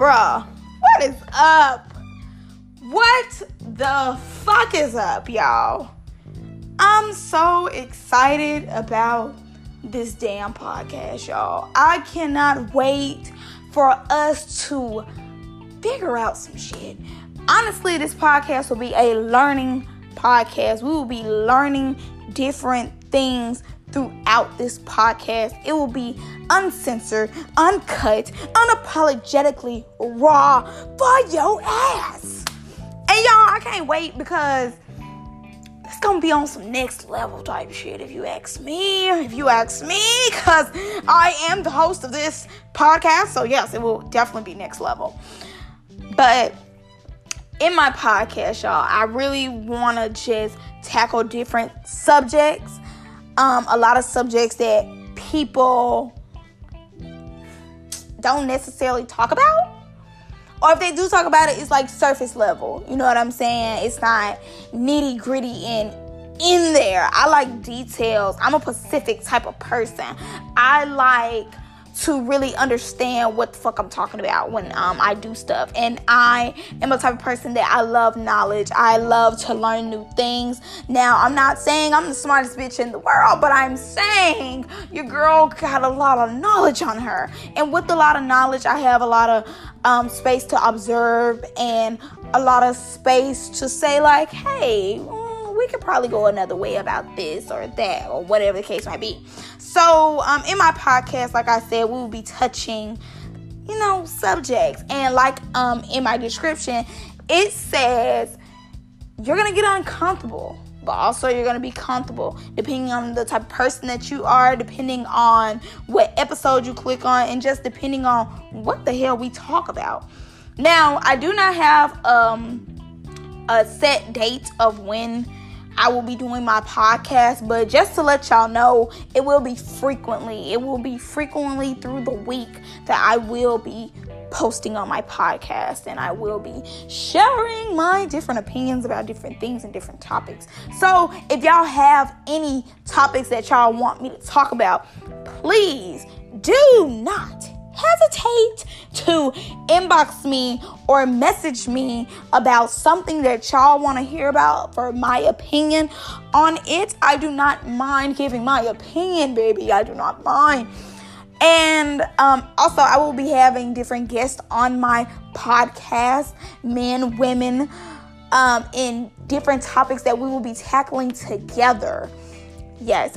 bruh, what is up? What the fuck is up, y'all? I'm so excited about this damn podcast, y'all. I cannot wait for us to figure out some shit. Honestly, this podcast will be a learning podcast. We will be learning different things throughout this podcast. It will be uncensored, uncut, unapologetically raw for your ass. And y'all, I can't wait because it's gonna be on some next level type shit if you ask me. If you ask me, because I am the host of this podcast. So, yes, it will definitely be next level. But in my podcast, y'all, I really wanna just tackle different subjects. Um, a lot of subjects that people don't necessarily talk about. Or if they do talk about it, it's like surface level. You know what I'm saying? It's not nitty gritty and in there. I like details. I'm a Pacific type of person. I like to really understand what the fuck I'm talking about when um, I do stuff. And I am a type of person that I love knowledge. I love to learn new things. Now, I'm not saying I'm the smartest bitch in the world, but I'm saying your girl got a lot of knowledge on her. And with a lot of knowledge, I have a lot of um, space to observe and a lot of space to say, like, hey, we could probably go another way about this or that or whatever the case might be. So, um, in my podcast, like I said, we will be touching, you know, subjects. And like um in my description, it says you're gonna get uncomfortable, but also you're gonna be comfortable depending on the type of person that you are, depending on what episode you click on, and just depending on what the hell we talk about. Now, I do not have um a set date of when I will be doing my podcast, but just to let y'all know, it will be frequently. It will be frequently through the week that I will be posting on my podcast and I will be sharing my different opinions about different things and different topics. So, if y'all have any topics that y'all want me to talk about, please do not hesitate to inbox me or message me about something that y'all want to hear about for my opinion on it. I do not mind giving my opinion, baby. I do not mind. And um, also, I will be having different guests on my podcast men, women, um, in different topics that we will be tackling together. Yes,